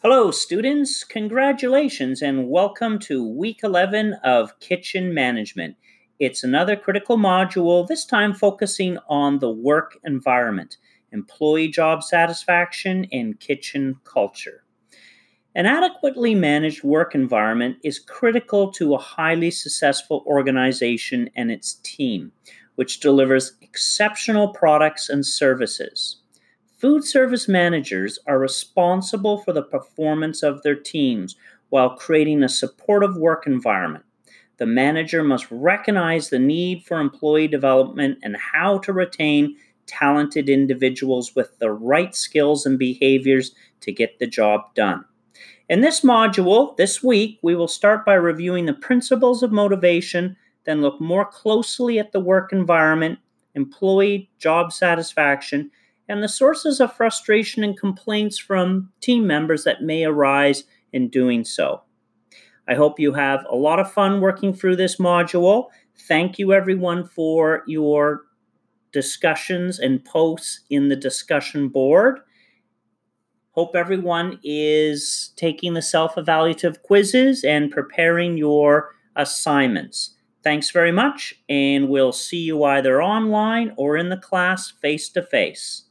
Hello, students. Congratulations and welcome to week 11 of Kitchen Management. It's another critical module, this time focusing on the work environment, employee job satisfaction, and kitchen culture. An adequately managed work environment is critical to a highly successful organization and its team, which delivers exceptional products and services. Food service managers are responsible for the performance of their teams while creating a supportive work environment. The manager must recognize the need for employee development and how to retain talented individuals with the right skills and behaviors to get the job done. In this module, this week, we will start by reviewing the principles of motivation, then look more closely at the work environment, employee job satisfaction, and the sources of frustration and complaints from team members that may arise in doing so. I hope you have a lot of fun working through this module. Thank you, everyone, for your discussions and posts in the discussion board. Hope everyone is taking the self evaluative quizzes and preparing your assignments. Thanks very much, and we'll see you either online or in the class face to face.